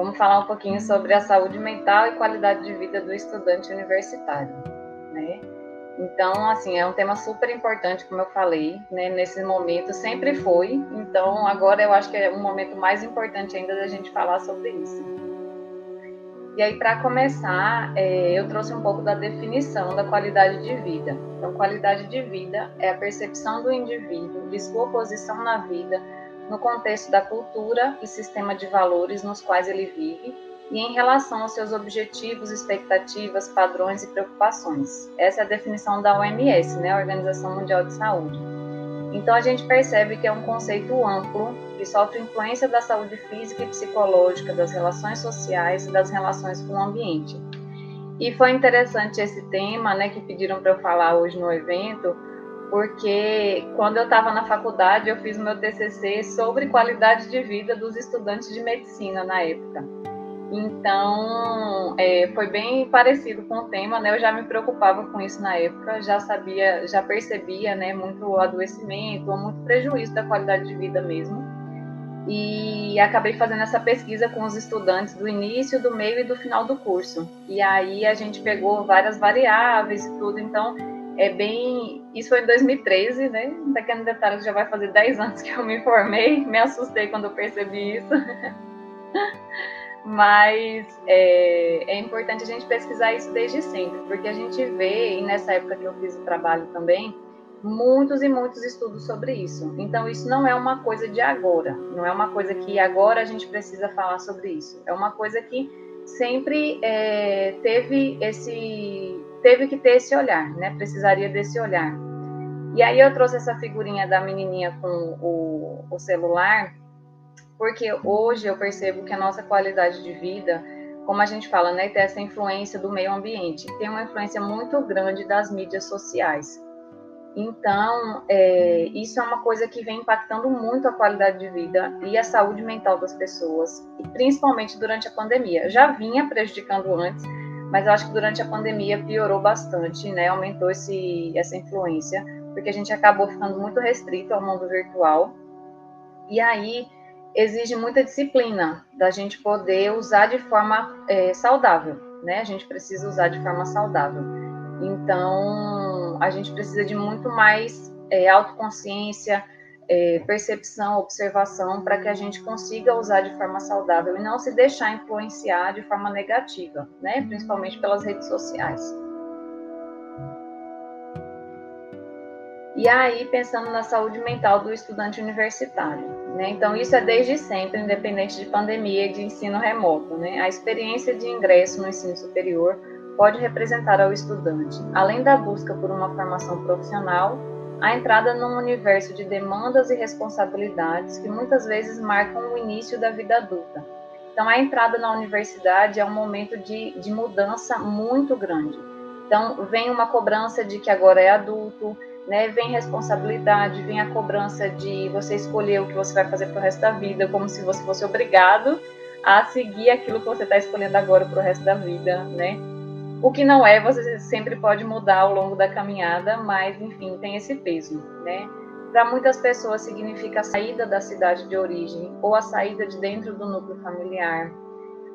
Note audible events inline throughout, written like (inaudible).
vamos falar um pouquinho sobre a saúde mental e qualidade de vida do estudante universitário, né? Então, assim, é um tema super importante, como eu falei, né? Nesse momento sempre foi. Então, agora eu acho que é um momento mais importante ainda da gente falar sobre isso. E aí, para começar, é, eu trouxe um pouco da definição da qualidade de vida. Então, qualidade de vida é a percepção do indivíduo de sua posição na vida no contexto da cultura e sistema de valores nos quais ele vive e em relação aos seus objetivos, expectativas, padrões e preocupações. Essa é a definição da OMS, né, a Organização Mundial de Saúde. Então a gente percebe que é um conceito amplo que sofre influência da saúde física e psicológica, das relações sociais e das relações com o ambiente. E foi interessante esse tema, né, que pediram para eu falar hoje no evento, porque quando eu estava na faculdade eu fiz meu TCC sobre qualidade de vida dos estudantes de medicina na época. Então, é, foi bem parecido com o tema, né? Eu já me preocupava com isso na época, já sabia, já percebia, né, muito adoecimento, muito prejuízo da qualidade de vida mesmo. E acabei fazendo essa pesquisa com os estudantes do início, do meio e do final do curso. E aí a gente pegou várias variáveis e tudo, então é bem. Isso foi em 2013, né? Um pequeno detalhe que já vai fazer 10 anos que eu me formei, me assustei quando eu percebi isso. (laughs) mas é, é, importante a gente pesquisar isso desde sempre, porque a gente vê, e nessa época que eu fiz o trabalho também, muitos e muitos estudos sobre isso. Então, isso não é uma coisa de agora, não é uma coisa que agora a gente precisa falar sobre isso. É uma coisa que sempre é, teve esse, teve que ter esse olhar, né? Precisaria desse olhar. E aí eu trouxe essa figurinha da menininha com o, o celular porque hoje eu percebo que a nossa qualidade de vida, como a gente fala, né, tem essa influência do meio ambiente, tem uma influência muito grande das mídias sociais. Então, é, isso é uma coisa que vem impactando muito a qualidade de vida e a saúde mental das pessoas, principalmente durante a pandemia. Já vinha prejudicando antes, mas eu acho que durante a pandemia piorou bastante, né? Aumentou esse, essa influência, porque a gente acabou ficando muito restrito ao mundo virtual. E aí, exige muita disciplina da gente poder usar de forma é, saudável, né? A gente precisa usar de forma saudável. Então, a gente precisa de muito mais é, autoconsciência, é, percepção, observação, para que a gente consiga usar de forma saudável e não se deixar influenciar de forma negativa, né? Principalmente pelas redes sociais. E aí, pensando na saúde mental do estudante universitário. Né? Então, isso é desde sempre, independente de pandemia e de ensino remoto. Né? A experiência de ingresso no ensino superior pode representar ao estudante, além da busca por uma formação profissional, a entrada num universo de demandas e responsabilidades que muitas vezes marcam o início da vida adulta. Então, a entrada na universidade é um momento de, de mudança muito grande. Então, vem uma cobrança de que agora é adulto, né? Vem responsabilidade, vem a cobrança de você escolher o que você vai fazer para o resto da vida, como se você fosse obrigado a seguir aquilo que você está escolhendo agora para o resto da vida, né? O que não é, você sempre pode mudar ao longo da caminhada, mas enfim, tem esse peso, né? Para muitas pessoas significa a saída da cidade de origem ou a saída de dentro do núcleo familiar.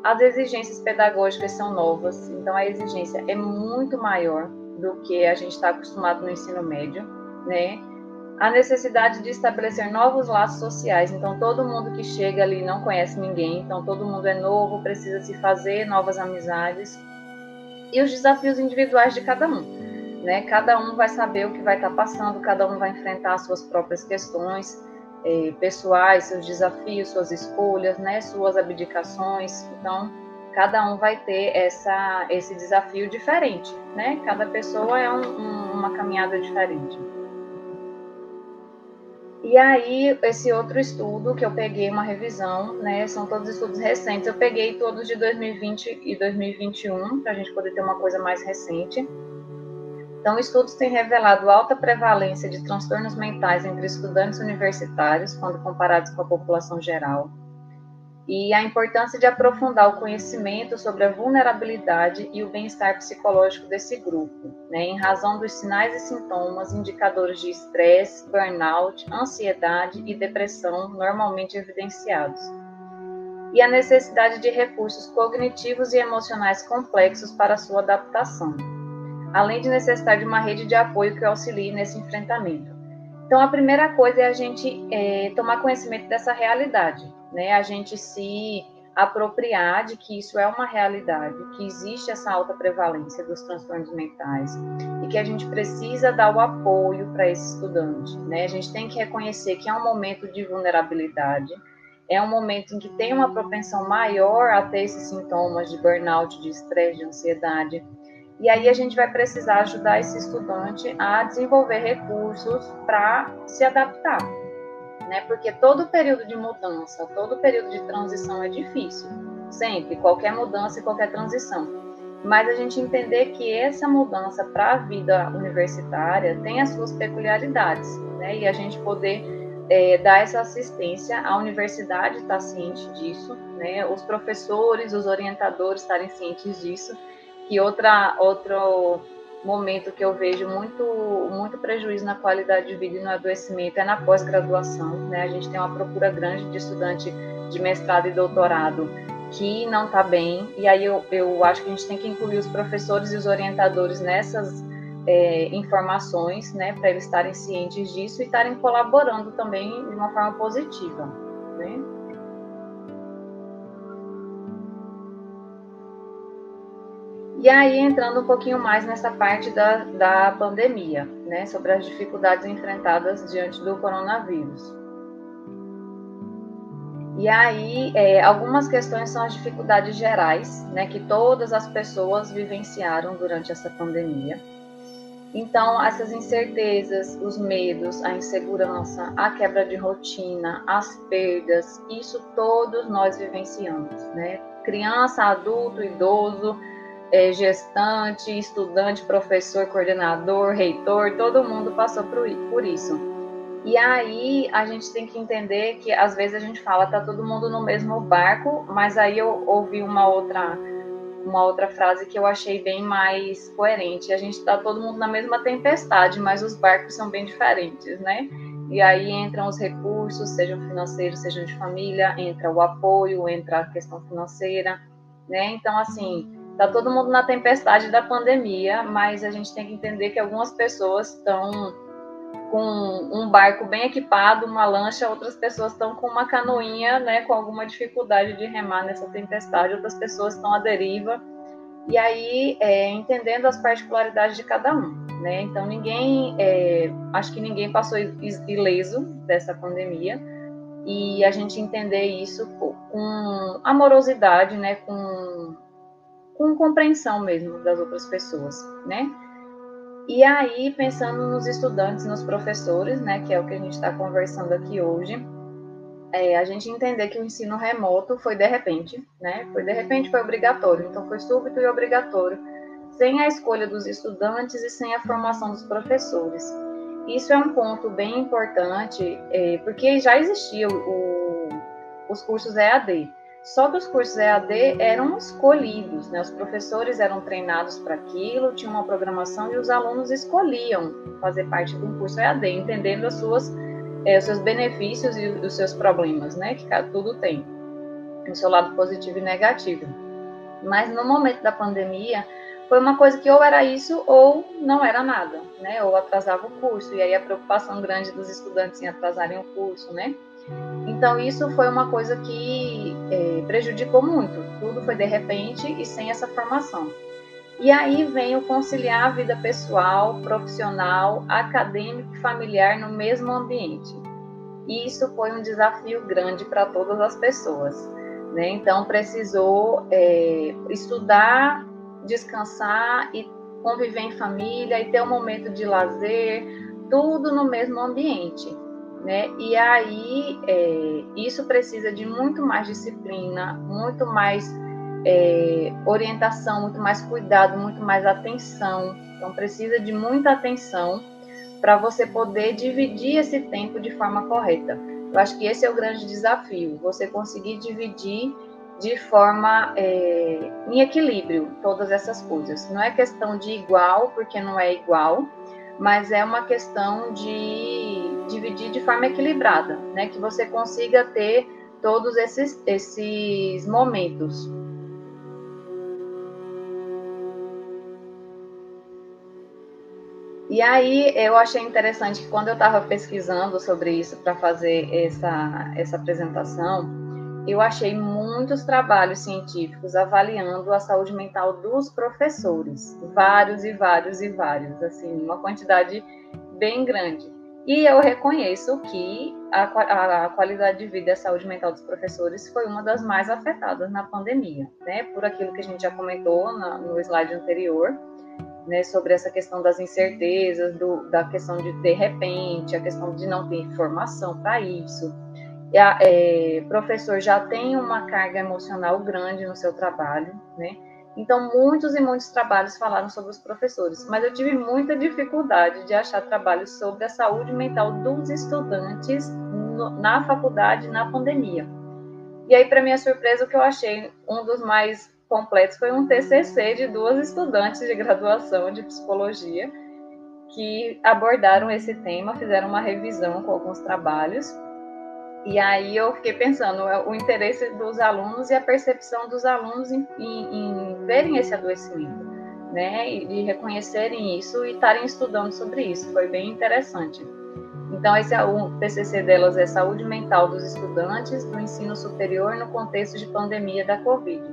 As exigências pedagógicas são novas, então a exigência é muito maior do que a gente está acostumado no ensino médio, né? A necessidade de estabelecer novos laços sociais. Então, todo mundo que chega ali não conhece ninguém, então todo mundo é novo, precisa se fazer novas amizades. E os desafios individuais de cada um. Né? Cada um vai saber o que vai estar tá passando, cada um vai enfrentar suas próprias questões eh, pessoais, seus desafios, suas escolhas, né? suas abdicações. Então, cada um vai ter essa, esse desafio diferente, né? Cada pessoa é um, um, uma caminhada diferente. E aí, esse outro estudo que eu peguei uma revisão, né? São todos estudos recentes. Eu peguei todos de 2020 e 2021, para a gente poder ter uma coisa mais recente. Então, estudos têm revelado alta prevalência de transtornos mentais entre estudantes universitários, quando comparados com a população geral e a importância de aprofundar o conhecimento sobre a vulnerabilidade e o bem-estar psicológico desse grupo, né, em razão dos sinais e sintomas indicadores de estresse, burnout, ansiedade e depressão normalmente evidenciados. e a necessidade de recursos cognitivos e emocionais complexos para sua adaptação, além de necessitar de uma rede de apoio que auxilie nesse enfrentamento. Então, a primeira coisa é a gente é, tomar conhecimento dessa realidade, né? A gente se apropriar de que isso é uma realidade, que existe essa alta prevalência dos transtornos mentais e que a gente precisa dar o apoio para esse estudante, né? A gente tem que reconhecer que é um momento de vulnerabilidade, é um momento em que tem uma propensão maior a ter esses sintomas de burnout, de estresse, de ansiedade. E aí a gente vai precisar ajudar esse estudante a desenvolver recursos para se adaptar, né? Porque todo período de mudança, todo período de transição é difícil, sempre, qualquer mudança e qualquer transição. Mas a gente entender que essa mudança para a vida universitária tem as suas peculiaridades, né? E a gente poder é, dar essa assistência, a universidade está ciente disso, né? Os professores, os orientadores estarem cientes disso, que outra outro momento que eu vejo muito, muito prejuízo na qualidade de vida e no adoecimento é na pós-graduação. Né? A gente tem uma procura grande de estudante de mestrado e doutorado que não está bem, e aí eu, eu acho que a gente tem que incluir os professores e os orientadores nessas é, informações, né, para eles estarem cientes disso e estarem colaborando também de uma forma positiva. Né? E aí, entrando um pouquinho mais nessa parte da, da pandemia, né, sobre as dificuldades enfrentadas diante do coronavírus. E aí, é, algumas questões são as dificuldades gerais, né, que todas as pessoas vivenciaram durante essa pandemia. Então, essas incertezas, os medos, a insegurança, a quebra de rotina, as perdas, isso todos nós vivenciamos, né? Criança, adulto, idoso, é, gestante, estudante, professor, coordenador, reitor, todo mundo passou por, por isso. E aí a gente tem que entender que às vezes a gente fala tá todo mundo no mesmo barco, mas aí eu ouvi uma outra uma outra frase que eu achei bem mais coerente. A gente está todo mundo na mesma tempestade, mas os barcos são bem diferentes, né? E aí entram os recursos, sejam financeiros, sejam de família, entra o apoio, entra a questão financeira, né? Então, assim, Está todo mundo na tempestade da pandemia, mas a gente tem que entender que algumas pessoas estão com um barco bem equipado, uma lancha, outras pessoas estão com uma canoinha, né, com alguma dificuldade de remar nessa tempestade, outras pessoas estão à deriva. E aí, é, entendendo as particularidades de cada um, né? Então, ninguém, é, acho que ninguém passou ileso dessa pandemia. E a gente entender isso com amorosidade, né, com com compreensão mesmo das outras pessoas, né? E aí, pensando nos estudantes, nos professores, né, que é o que a gente está conversando aqui hoje, é, a gente entender que o ensino remoto foi de repente, né? Foi de repente, foi obrigatório, então foi súbito e obrigatório, sem a escolha dos estudantes e sem a formação dos professores. Isso é um ponto bem importante, é, porque já existia o, os cursos EAD, só que os cursos EAD eram escolhidos, né? Os professores eram treinados para aquilo, tinha uma programação e os alunos escolhiam fazer parte de um curso EAD, entendendo as suas, é, os seus benefícios e os seus problemas, né? Que tudo tem, o seu lado positivo e negativo. Mas no momento da pandemia, foi uma coisa que ou era isso ou não era nada, né? Ou atrasava o curso, e aí a preocupação grande dos estudantes em atrasarem o curso, né? Então, isso foi uma coisa que é, prejudicou muito. Tudo foi de repente e sem essa formação. E aí vem o conciliar a vida pessoal, profissional, acadêmico e familiar no mesmo ambiente. E isso foi um desafio grande para todas as pessoas. Né? Então, precisou é, estudar, descansar e conviver em família e ter um momento de lazer, tudo no mesmo ambiente né? E aí é, isso precisa de muito mais disciplina, muito mais é, orientação, muito mais cuidado, muito mais atenção. Então precisa de muita atenção para você poder dividir esse tempo de forma correta. Eu acho que esse é o grande desafio, você conseguir dividir de forma é, em equilíbrio todas essas coisas. Não é questão de igual, porque não é igual, mas é uma questão de dividir de forma equilibrada, né? Que você consiga ter todos esses, esses momentos. E aí eu achei interessante que quando eu estava pesquisando sobre isso para fazer essa, essa apresentação, eu achei muitos trabalhos científicos avaliando a saúde mental dos professores, vários e vários e vários, assim, uma quantidade bem grande. E eu reconheço que a, a, qualidade de vida e a saúde mental dos professores foi uma das mais afetadas na pandemia, né? Por aquilo que a gente já comentou na, no slide anterior, né? Sobre essa questão das incertezas, do, da questão de de repente, a questão de não ter informação para isso. E a, é, professor já tem uma carga emocional grande no seu trabalho, né? Então, muitos e muitos trabalhos falaram sobre os professores, mas eu tive muita dificuldade de achar trabalhos sobre a saúde mental dos estudantes no, na faculdade na pandemia. E aí, para minha surpresa, o que eu achei um dos mais completos foi um TCC de duas estudantes de graduação de psicologia que abordaram esse tema, fizeram uma revisão com alguns trabalhos e aí eu fiquei pensando, é, o interesse dos alunos e a percepção dos alunos em, em, em verem esse adoecimento, né? E reconhecerem isso e estarem estudando sobre isso. Foi bem interessante. Então, esse é o TCC delas é Saúde Mental dos Estudantes do Ensino Superior no contexto de pandemia da Covid.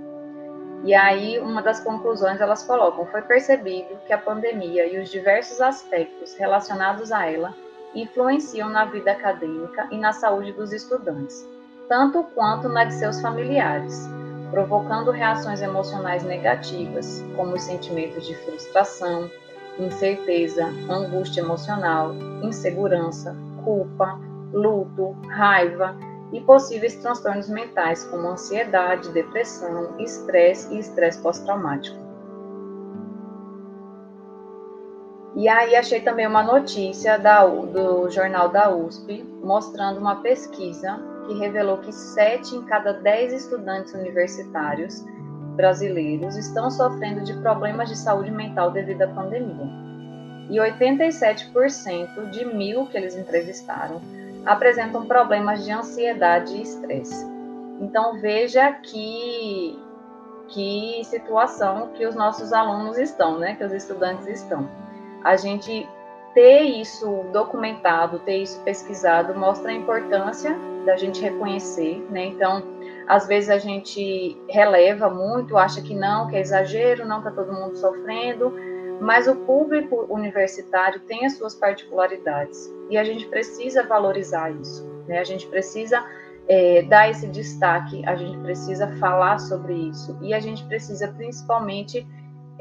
E aí, uma das conclusões elas colocam: foi percebido que a pandemia e os diversos aspectos relacionados a ela influenciam na vida acadêmica e na saúde dos estudantes, tanto quanto na de seus familiares, provocando reações emocionais negativas, como os sentimentos de frustração, incerteza, angústia emocional, insegurança, culpa, luto, raiva e possíveis transtornos mentais como ansiedade, depressão, estresse e estresse pós-traumático. E aí achei também uma notícia da, do jornal da USP mostrando uma pesquisa que revelou que sete em cada dez estudantes universitários brasileiros estão sofrendo de problemas de saúde mental devido à pandemia. E 87% de mil que eles entrevistaram apresentam problemas de ansiedade e estresse. Então veja que que situação que os nossos alunos estão, né, que os estudantes estão a gente ter isso documentado, ter isso pesquisado, mostra a importância da gente reconhecer, né? Então, às vezes a gente releva muito, acha que não, que é exagero, não está todo mundo sofrendo, mas o público universitário tem as suas particularidades e a gente precisa valorizar isso, né? A gente precisa é, dar esse destaque, a gente precisa falar sobre isso e a gente precisa principalmente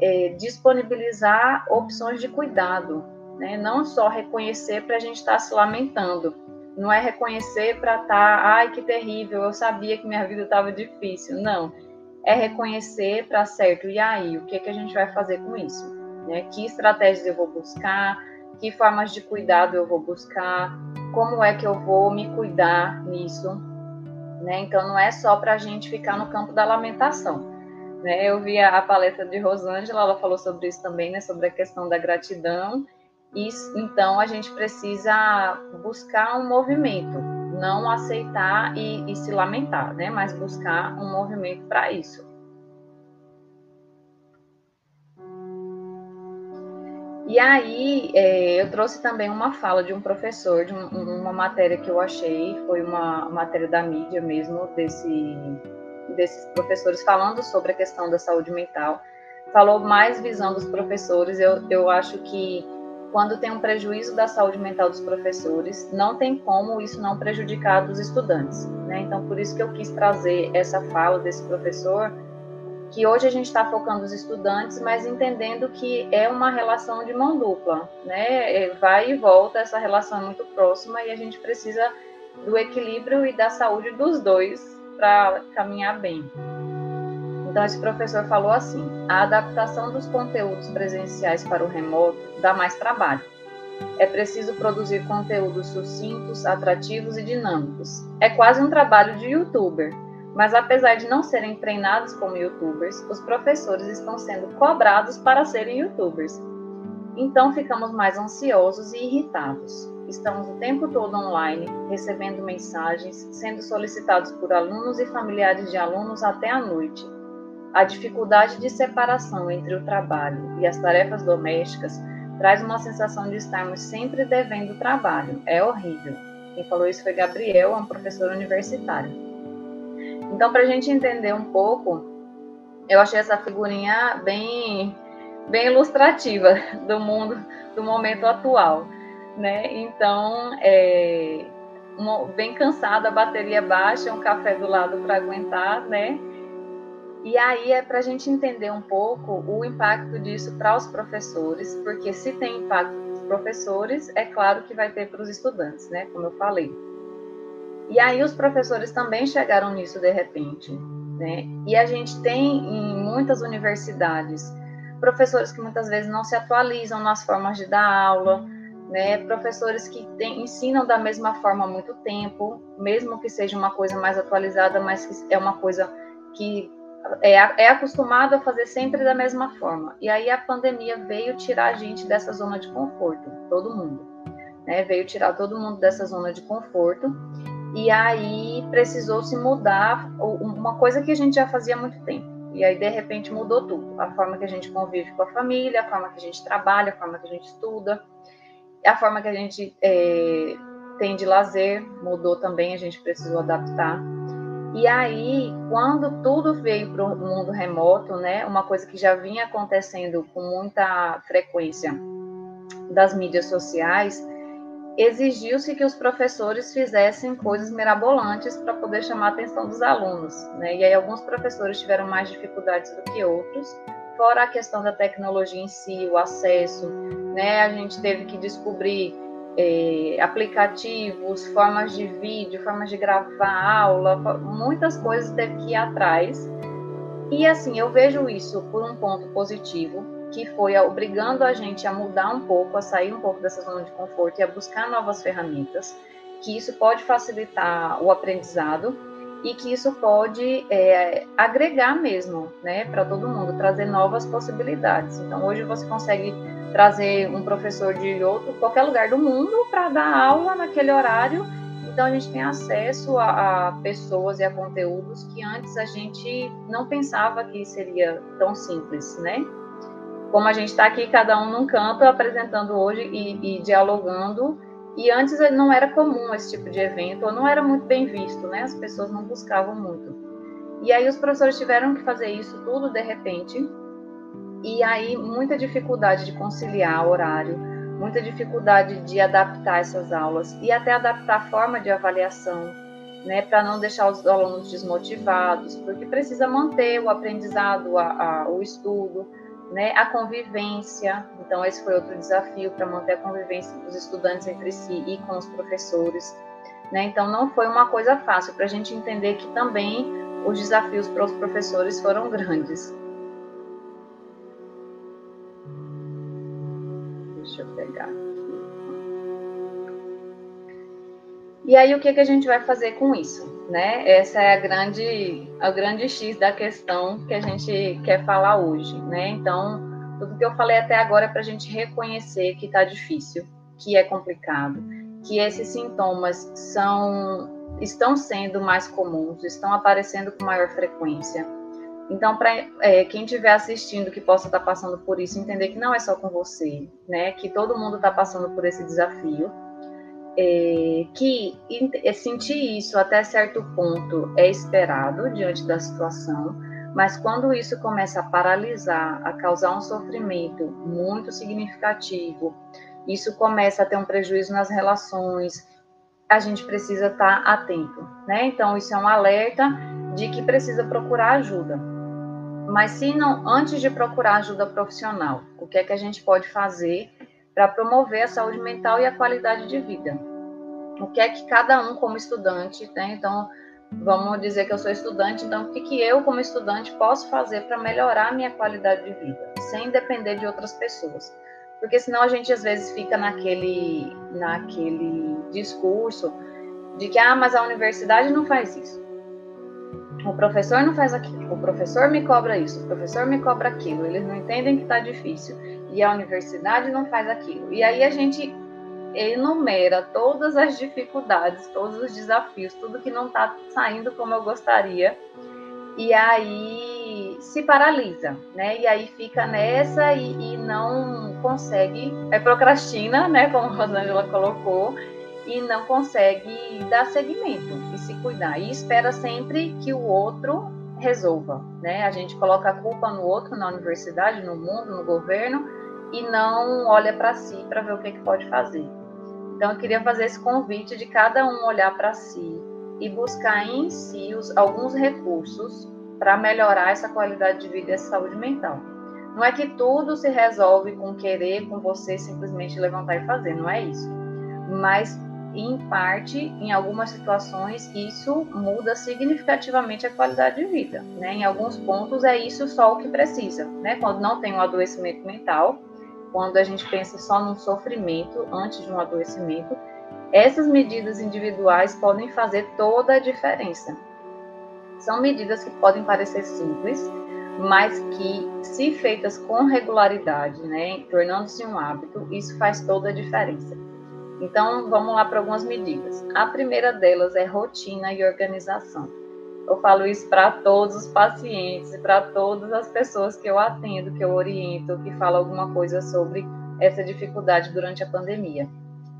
é, disponibilizar opções de cuidado, né? não só reconhecer para a gente estar tá se lamentando, não é reconhecer para estar, tá, ai que terrível, eu sabia que minha vida estava difícil, não, é reconhecer para certo, e aí, o que, que a gente vai fazer com isso? Né? Que estratégias eu vou buscar, que formas de cuidado eu vou buscar, como é que eu vou me cuidar nisso, né? Então não é só para a gente ficar no campo da lamentação, né? Eu vi a, palestra de Rosângela, ela falou sobre isso também, né? sobre a questão da gratidão. Então, a gente precisa buscar um movimento, não aceitar e, e se lamentar, né? mas buscar um movimento para isso. E aí, é, eu trouxe também uma fala de um professor, de um, uma matéria que eu achei, foi uma matéria da mídia mesmo, desse desses professores falando sobre a questão da saúde mental, falou mais visão dos professores. Eu, eu acho que quando tem um prejuízo da saúde mental dos professores, não tem como isso não prejudicar dos estudantes. Né? Então, por isso que eu quis trazer essa fala desse professor, que hoje a gente está focando os estudantes, mas entendendo que é uma relação de mão dupla, né? É, vai e volta, essa relação é muito próxima e a gente precisa do equilíbrio e da saúde dos dois para caminhar bem. Então, esse professor falou assim: a adaptação dos conteúdos presenciais para o remoto dá mais trabalho. É preciso produzir conteúdos sucintos, atrativos e dinâmicos. É quase um trabalho de youtuber, mas apesar de não serem treinados como youtubers, os professores estão sendo cobrados para serem youtubers. Então ficamos mais ansiosos e irritados. estamos o tempo todo online, recebendo mensagens, sendo solicitados por alunos e familiares de alunos até a noite. A dificuldade de separação entre o trabalho e as tarefas domésticas traz uma sensação de estarmos sempre devendo trabalho. É horrível. Quem falou isso foi Gabriel, um professor universitário. Então, para a gente entender um pouco, eu achei essa figurinha bem, bem ilustrativa (laughs) do mundo, do momento atual, né? Então, é, uma, bem cansada, bateria baixa, um café do lado para aguentar, né? E aí é para a gente entender um pouco o impacto disso para os professores, porque se tem impacto para os professores, é claro que vai ter para os estudantes, né? Como eu falei. E aí os professores também chegaram nisso de repente, né? E a gente tem em muitas universidades professores que muitas vezes não se atualizam nas formas de dar aula, né? Professores que tem, ensinam da mesma forma há muito tempo, mesmo que seja uma coisa mais atualizada, mas que é uma coisa que é, é acostumado a fazer sempre da mesma forma. E aí a pandemia veio tirar a gente dessa zona de conforto, todo mundo. Né? Veio tirar todo mundo dessa zona de conforto. E aí precisou se mudar uma coisa que a gente já fazia há muito tempo. E aí, de repente, mudou tudo. A forma que a gente convive com a família, a forma que a gente trabalha, a forma que a gente estuda, a forma que a gente é, tem de lazer mudou também, a gente precisou adaptar. E aí, quando tudo veio para o mundo remoto, né, uma coisa que já vinha acontecendo com muita frequência das mídias sociais, exigiu-se que os professores fizessem coisas mirabolantes para poder chamar a atenção dos alunos. Né? E aí, alguns professores tiveram mais dificuldades do que outros, fora a questão da tecnologia em si, o acesso. Né? A gente teve que descobrir é, aplicativos, formas de vídeo, formas de gravar aula, muitas coisas teve que ir atrás. E assim, eu vejo isso por um ponto positivo, que foi obrigando a gente a mudar um pouco, a sair um pouco dessa zona de conforto e a buscar novas ferramentas, que isso pode facilitar o aprendizado e que isso pode é, agregar mesmo, né, para todo mundo, trazer novas possibilidades. Então, hoje você consegue trazer um professor de outro, qualquer lugar do mundo, para dar aula naquele horário. Então, a gente tem acesso a, a, pessoas e a conteúdos que antes a gente não pensava que seria tão simples, né? Como a gente está aqui, cada um num canto, apresentando hoje e, e dialogando. E antes não era comum esse tipo de evento, ou não era muito bem visto, né? As pessoas não buscavam muito. E aí os professores tiveram que fazer isso tudo de repente, e aí, muita dificuldade de conciliar horário, muita dificuldade de adaptar essas aulas e até adaptar a forma de avaliação, né, para não deixar os alunos desmotivados, porque precisa manter o aprendizado, a, a, o estudo, né, a convivência. Então, esse foi outro desafio para manter a convivência dos estudantes entre si e com os professores. Né? Então, não foi uma coisa fácil para a gente entender que também os desafios para os professores foram grandes. Deixa eu pegar aqui. E aí, o que, que a gente vai fazer com isso? Né? Essa é a grande, a grande X da questão que a gente quer falar hoje. Né? Então, tudo que eu falei até agora é para a gente reconhecer que está difícil, que é complicado, que esses sintomas são, estão sendo mais comuns, estão aparecendo com maior frequência então, para é, quem estiver assistindo que possa estar tá passando por isso, entender que não é só com você, né? Que todo mundo está passando por esse desafio. É, que é, sentir isso até certo ponto é esperado diante da situação, mas quando isso começa a paralisar, a causar um sofrimento muito significativo, isso começa a ter um prejuízo nas relações, a gente precisa estar tá atento, né? Então, isso é um alerta de que precisa procurar ajuda. Mas se não, antes de procurar ajuda profissional, o que é que a gente pode fazer para promover a saúde mental e a qualidade de vida? O que é que cada um como estudante, né? Então, vamos dizer que eu sou estudante, então o que, que eu como estudante posso fazer para melhorar a minha qualidade de vida, sem depender de outras pessoas? Porque senão a gente às vezes fica naquele, naquele discurso de que, ah, mas a universidade não faz isso. O professor não faz aquilo, o professor me cobra isso, o professor me cobra aquilo. Eles não entendem que está difícil e a universidade não faz aquilo. E aí a gente enumera todas as dificuldades, todos os desafios, tudo que não está saindo como eu gostaria, e aí se paralisa, né? E aí fica nessa e, e não consegue, é procrastina, né? Como a Rosângela colocou, e não consegue dar seguimento e se cuidar. E espera sempre que o outro resolva, né? A gente coloca a culpa no outro, na universidade, no mundo, no governo, e não olha para si para ver o que, que pode fazer. Então, eu queria fazer esse convite de cada um olhar para si e buscar em si os, alguns recursos para melhorar essa qualidade de vida e essa saúde mental. Não é que tudo se resolve com querer, com você simplesmente levantar e fazer, não é isso. Mas em parte, em algumas situações, isso muda significativamente a qualidade de vida. Né? Em alguns pontos, é isso só o que precisa. Né? Quando não tem um adoecimento mental, quando a gente pensa só num sofrimento antes de um adoecimento, essas medidas individuais podem fazer toda a diferença. São medidas que podem parecer simples, mas que, se feitas com regularidade, né, tornando-se um hábito, isso faz toda a diferença. Então, vamos lá para algumas medidas. A primeira delas é rotina e organização. Eu falo isso para todos os pacientes, para todas as pessoas que eu atendo, que eu oriento, que falam alguma coisa sobre essa dificuldade durante a pandemia.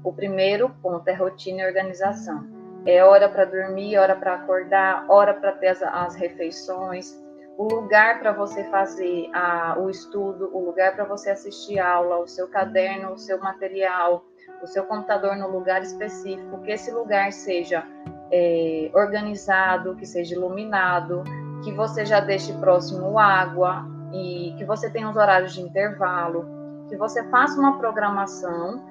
O primeiro ponto é rotina e organização. É hora para dormir, hora para acordar, hora para ter as, as, refeições, o lugar para você fazer a, o estudo, o lugar para você assistir aula, o seu caderno, o seu material, o seu computador no lugar específico, que esse lugar seja é, organizado, que seja iluminado, que você já deixe próximo água e que você tenha os horários de intervalo, que você faça uma programação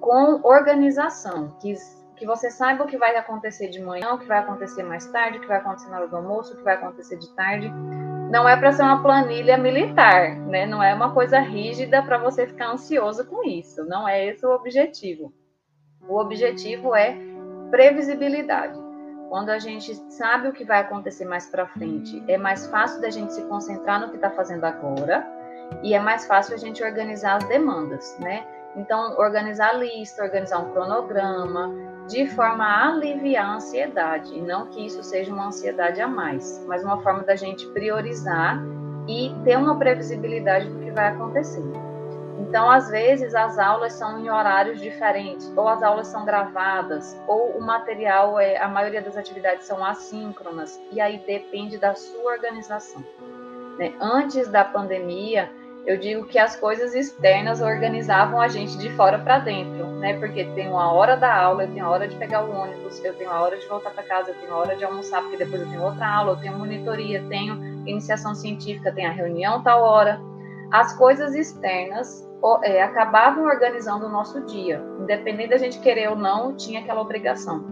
com organização, que, que você saiba o que vai acontecer de manhã, o que vai acontecer mais tarde, o que vai acontecer na hora do almoço, o que vai acontecer de tarde. Não é para ser uma planilha militar, né? Não é uma coisa rígida para você ficar ansioso com isso. Não é esse o objetivo. O objetivo é previsibilidade. Quando a gente sabe o que vai acontecer mais para frente, é mais fácil da gente se concentrar no que está fazendo agora e é mais fácil a gente organizar as demandas, né? Então, organizar a lista, organizar um cronograma, de forma a aliviar a ansiedade, e não que isso seja uma ansiedade a mais, mas uma forma da gente priorizar e ter uma previsibilidade do que vai acontecer. Então, às vezes, as aulas são em horários diferentes, ou as aulas são gravadas, ou o material, é, a maioria das atividades são assíncronas, e aí depende da sua organização. Né? Antes da pandemia, eu digo que as coisas externas organizavam a gente de fora para dentro, né? Porque tem uma hora da aula, eu tenho a hora de pegar o ônibus, eu tenho a hora de voltar para casa, eu tenho a hora de almoçar, porque depois eu tenho outra aula, eu tenho monitoria, tenho iniciação científica, tenho a reunião tal hora. As coisas externas é, acabavam organizando o nosso dia, independente da gente querer ou não, tinha aquela obrigação.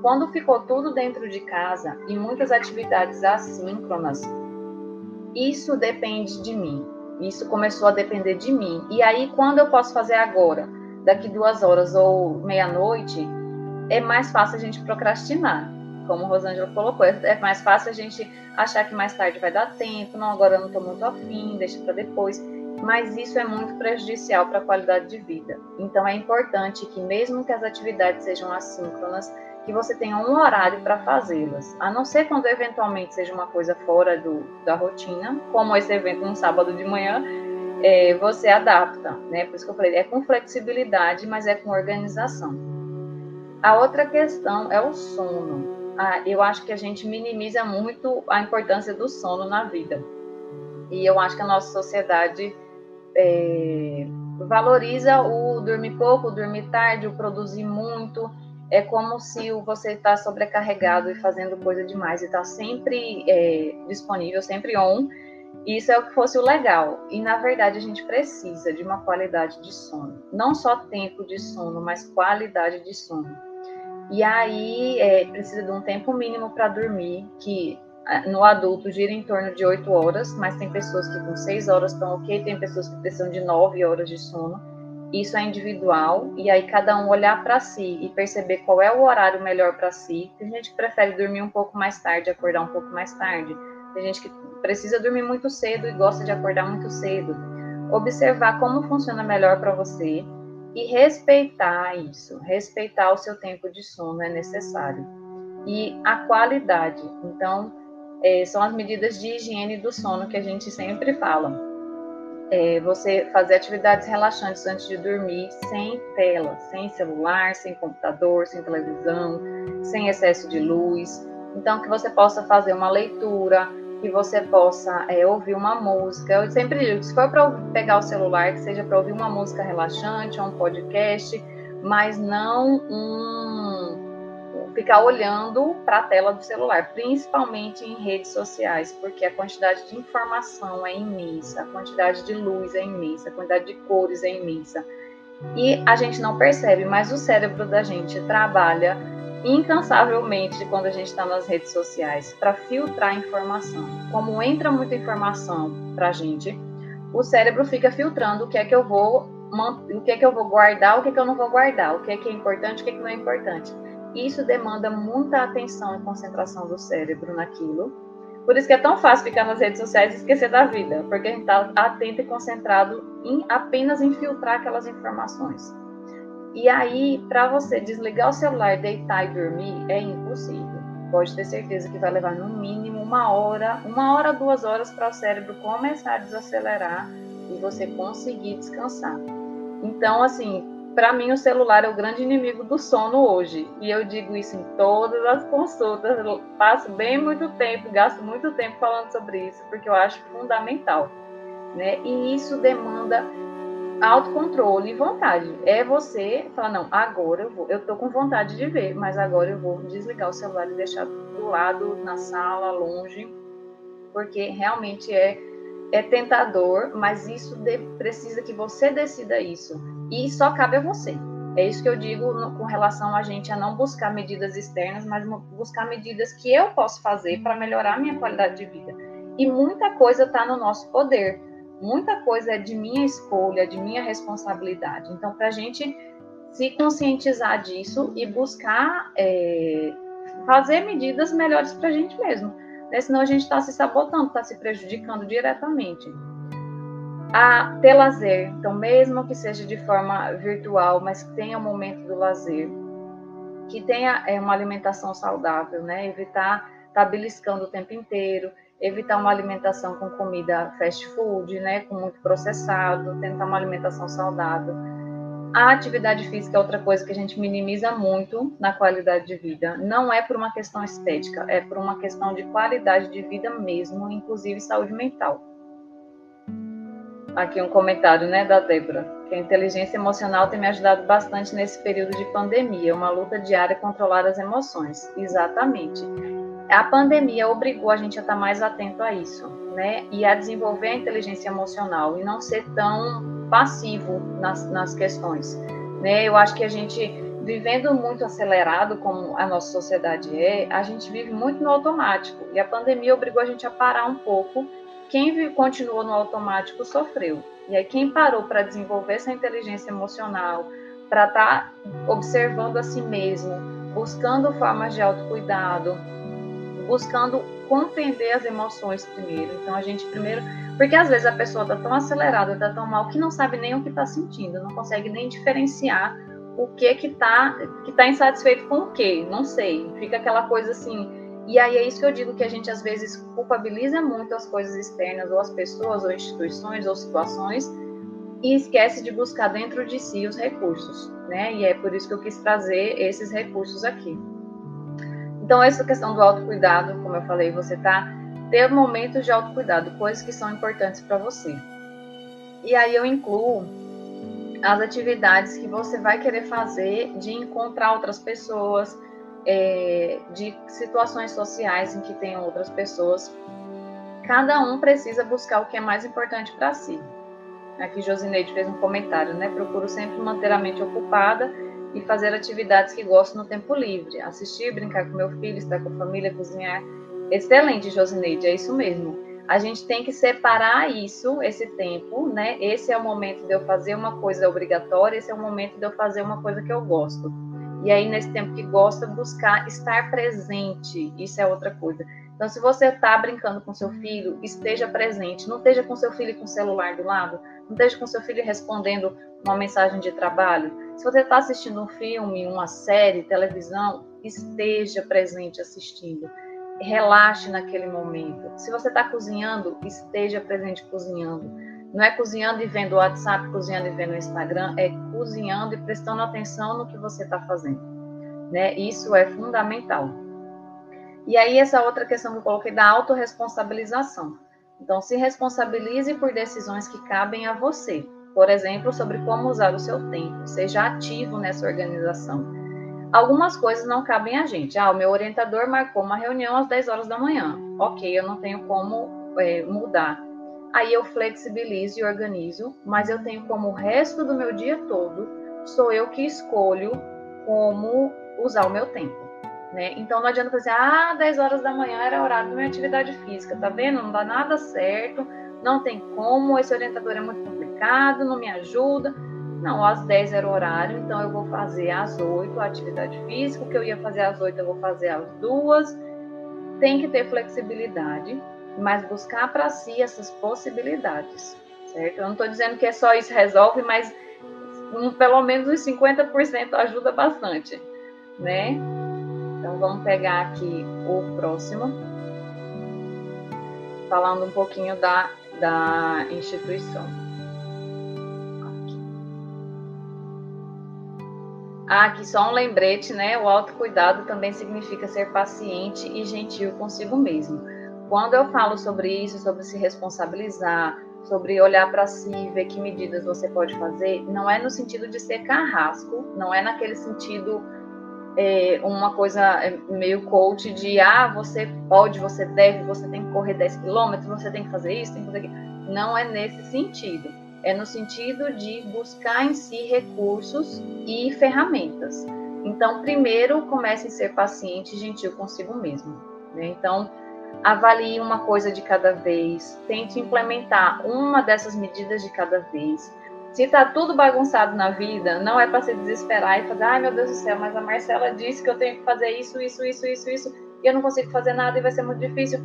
Quando ficou tudo dentro de casa e muitas atividades assíncronas, isso depende de mim isso começou a depender de mim. E aí, quando eu posso fazer agora, daqui duas horas ou meia-noite, é mais fácil a gente procrastinar. Como o Rosângela colocou, é mais fácil a gente achar que mais tarde vai dar tempo, não, agora eu não estou muito afim, deixa para depois. Mas isso é muito prejudicial para a qualidade de vida. Então, é importante que, mesmo que as atividades sejam assíncronas, que você tenha um horário para fazê-las, a não ser quando eventualmente seja uma coisa fora do, da rotina, como esse evento no sábado de manhã, é, você adapta, né? Por isso que eu falei, é com flexibilidade, mas é com organização. A outra questão é o sono. Ah, eu acho que a gente minimiza muito a importância do sono na vida. E eu acho que a nossa sociedade é, valoriza o dormir pouco, o dormir tarde, o produzir muito é como se você está sobrecarregado e fazendo coisa demais e está sempre é, disponível, sempre on. Isso é o que fosse o legal. E na verdade a gente precisa de uma qualidade de sono. Não só tempo de sono, mas qualidade de sono. E aí é, precisa de um tempo mínimo para dormir, que no adulto gira em torno de 8 horas, mas tem pessoas que com 6 horas estão ok, tem pessoas que precisam de 9 horas de sono isso é individual e aí cada um olhar para si e perceber qual é o horário melhor para si. Tem gente que prefere dormir um pouco mais tarde, acordar um pouco mais tarde. Tem gente que precisa dormir muito cedo e gosta de acordar muito cedo. Observar como funciona melhor para você e respeitar isso, respeitar o seu tempo de sono é necessário. E a qualidade, então, é, são as medidas de higiene do sono que a gente sempre fala. É, você fazer atividades relaxantes antes de dormir, sem tela, sem celular, sem computador, sem televisão, sem excesso de luz. Então, que você possa fazer uma leitura, que você possa é, ouvir uma música. Eu sempre digo, se for para pegar o celular, que seja para ouvir uma música relaxante, ou um podcast, mas não um ficar olhando para a tela do celular, principalmente em redes sociais, porque a quantidade de informação é imensa, a quantidade de luz é imensa, a quantidade de cores é imensa. E a gente não percebe, mas o cérebro da gente trabalha incansavelmente quando a gente está nas redes sociais para filtrar informação. Como entra muita informação para a gente, o cérebro fica filtrando o que é que eu vou o que é que eu vou guardar, o que é que eu não vou guardar, o que é que é importante, o que é que não é importante. Isso demanda muita atenção e concentração do cérebro naquilo. Por isso que é tão fácil ficar nas redes sociais e esquecer da vida, porque a gente está atento e concentrado em apenas em filtrar aquelas informações. E aí, para você desligar o celular, deitar e dormir, é impossível. Pode ter certeza que vai levar no mínimo uma hora, uma hora, duas horas para o cérebro começar a desacelerar e você conseguir descansar. Então, assim, para mim o celular é o grande inimigo do sono hoje. E eu digo isso em todas as consultas. Eu passo bem muito tempo, gasto muito tempo falando sobre isso, porque eu acho fundamental. Né? E isso demanda autocontrole e vontade. É você falar, não, agora eu vou, eu tô com vontade de ver, mas agora eu vou desligar o celular e deixar do lado, na sala, longe, porque realmente é é tentador, mas isso de, precisa que você decida isso. E só cabe a você. É isso que eu digo no, com relação a gente a não buscar medidas externas, mas buscar medidas que eu posso fazer para melhorar a minha qualidade de vida. E muita coisa está no nosso poder muita coisa é de minha escolha, de minha responsabilidade. Então, para a gente se conscientizar disso e buscar é, fazer medidas melhores para a gente mesmo. Né? Senão a gente está se sabotando, está se prejudicando diretamente. A ter lazer, então, mesmo que seja de forma virtual, mas que tenha o um momento do lazer, que tenha é, uma alimentação saudável, né? Evitar estar tá beliscando o tempo inteiro, evitar uma alimentação com comida fast food, né, com muito processado, tentar uma alimentação saudável. A atividade física é outra coisa que a gente minimiza muito na qualidade de vida. Não é por uma questão estética, é por uma questão de qualidade de vida mesmo, inclusive saúde mental. Aqui um comentário, né, da Débora, que a inteligência emocional tem me ajudado bastante nesse período de pandemia, uma luta diária controlar as emoções. Exatamente a pandemia obrigou a gente a estar mais atento a isso, né? E a desenvolver a inteligência emocional e não ser tão passivo nas, nas questões, né? Eu acho que a gente vivendo muito acelerado como a nossa sociedade é, a gente vive muito no automático e a pandemia obrigou a gente a parar um pouco. Quem continuou no automático sofreu. E aí quem parou para desenvolver essa inteligência emocional, para estar tá observando a si mesmo, buscando formas de autocuidado, buscando compreender as emoções primeiro. Então a gente primeiro, porque às vezes a pessoa está tão acelerada, está tão mal que não sabe nem o que está sentindo, não consegue nem diferenciar o que que está que tá insatisfeito com o que, não sei. Fica aquela coisa assim. E aí é isso que eu digo que a gente às vezes culpabiliza muito as coisas externas, ou as pessoas, ou instituições, ou situações, e esquece de buscar dentro de si os recursos, né? E é por isso que eu quis trazer esses recursos aqui. Então, essa questão do autocuidado, como eu falei, você tá ter momentos de autocuidado, coisas que são importantes para você. E aí eu incluo as atividades que você vai querer fazer de encontrar outras pessoas, é, de situações sociais em que tem outras pessoas. Cada um precisa buscar o que é mais importante para si. Aqui Josineide fez um comentário, né? Procuro sempre manter a mente ocupada e fazer atividades que gosto no tempo livre. Assistir, brincar com meu filho, estar com a família, cozinhar. Excelente, Josineide, é isso mesmo. A gente tem que separar isso, esse tempo, né? Esse é o momento de eu fazer uma coisa obrigatória, esse é o momento de eu fazer uma coisa que eu gosto. E aí, nesse tempo que gosta, buscar estar presente. Isso é outra coisa. Então, se você está brincando com seu filho, esteja presente. Não esteja com seu filho com o celular do lado. Não esteja com seu filho respondendo uma mensagem de trabalho. Se você está assistindo um filme, uma série, televisão, esteja presente assistindo. Relaxe naquele momento. Se você está cozinhando, esteja presente cozinhando. Não é cozinhando e vendo o WhatsApp, cozinhando e vendo o Instagram, é cozinhando e prestando atenção no que você está fazendo. Né? Isso é fundamental. E aí, essa outra questão que eu coloquei da autorresponsabilização. Então, se responsabilize por decisões que cabem a você. Por exemplo, sobre como usar o seu tempo. Seja ativo nessa organização. Algumas coisas não cabem a gente. Ah, o meu orientador marcou uma reunião às 10 horas da manhã. Ok, eu não tenho como é, mudar. Aí eu flexibilizo e organizo, mas eu tenho como o resto do meu dia todo, sou eu que escolho como usar o meu tempo. Né? Então não adianta fazer, ah, 10 horas da manhã era horário da minha atividade física, tá vendo? Não dá nada certo, não tem como, esse orientador é muito complicado, não me ajuda. Não, às 10 era o horário, então eu vou fazer às 8 a atividade física, o que eu ia fazer às 8 eu vou fazer às 2. Tem que ter flexibilidade, mas buscar para si essas possibilidades, certo? Eu não estou dizendo que é só isso resolve, mas um, pelo menos uns 50% ajuda bastante, né? Então, vamos pegar aqui o próximo, falando um pouquinho da, da instituição. Ah, aqui só um lembrete, né? O autocuidado também significa ser paciente e gentil consigo mesmo. Quando eu falo sobre isso, sobre se responsabilizar, sobre olhar para si, ver que medidas você pode fazer, não é no sentido de ser carrasco, não é naquele sentido é, uma coisa é, meio coach de ah, você pode, você deve, você tem que correr 10 quilômetros, você tem que fazer isso, tem que fazer aquilo. Não é nesse sentido. É no sentido de buscar em si recursos e ferramentas. Então, primeiro, comece a ser paciente e gentil consigo mesmo. Né? Então, avalie uma coisa de cada vez, tente implementar uma dessas medidas de cada vez se tá tudo bagunçado na vida, não é para se desesperar e fazer, ai meu Deus do céu, mas a Marcela disse que eu tenho que fazer isso, isso, isso, isso, isso, e eu não consigo fazer nada e vai ser muito difícil.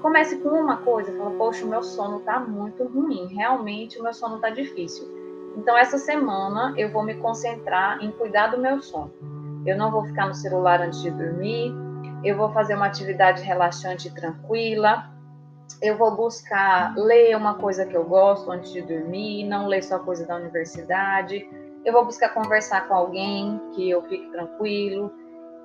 Comece com uma coisa, fala, poxa, o meu sono tá muito ruim, realmente o meu sono tá difícil. Então essa semana eu vou me concentrar em cuidar do meu sono. Eu não vou ficar no celular antes de dormir, eu vou fazer uma atividade relaxante e tranquila, eu vou buscar ler uma coisa que eu gosto antes de dormir, não ler só coisa da universidade. Eu vou buscar conversar com alguém que eu fique tranquilo.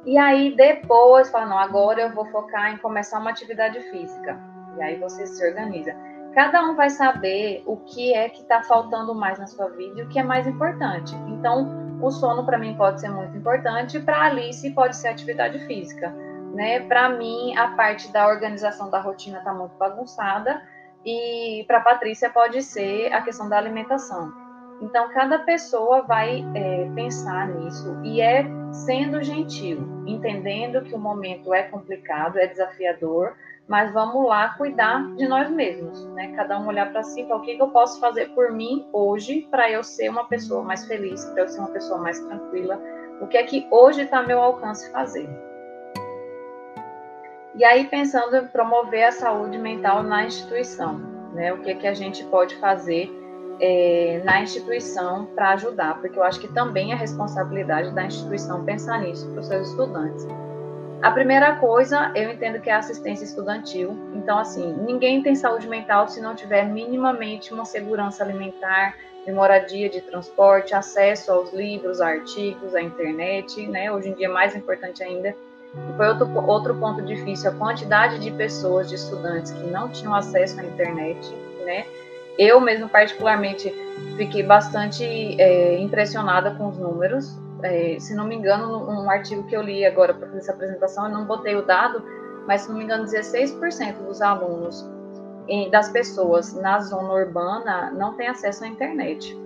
E aí depois, fala, não, agora eu vou focar em começar uma atividade física. E aí você se organiza. Cada um vai saber o que é que está faltando mais na sua vida e o que é mais importante. Então, o sono para mim pode ser muito importante, para Alice pode ser atividade física né? Para mim, a parte da organização da rotina está muito bagunçada e para Patrícia pode ser a questão da alimentação. Então, cada pessoa vai é, pensar nisso e é sendo gentil, entendendo que o momento é complicado, é desafiador, mas vamos lá cuidar de nós mesmos, né? Cada um olhar para si, para o que, que eu posso fazer por mim hoje para eu ser uma pessoa mais feliz, para eu ser uma pessoa mais tranquila, o que é que hoje está meu alcance fazer. E aí, pensando em promover a saúde mental na instituição, né? O que, é que a gente pode fazer é, na instituição para ajudar, porque eu acho que também é responsabilidade da instituição pensar nisso para os seus estudantes. A primeira coisa, eu entendo que é a assistência estudantil. Então, assim, ninguém tem saúde mental se não tiver minimamente uma segurança alimentar, de moradia, de transporte, acesso aos livros, artigos, à internet, né? Hoje em dia, mais importante ainda, e foi outro, outro ponto difícil, a quantidade de pessoas, de estudantes que não tinham acesso à internet, né? Eu mesmo, particularmente, fiquei bastante é, impressionada com os números. É, se não me engano, num artigo que eu li agora para essa apresentação, eu não botei o dado, mas se não me engano, 16% dos alunos das pessoas na zona urbana não têm acesso à internet.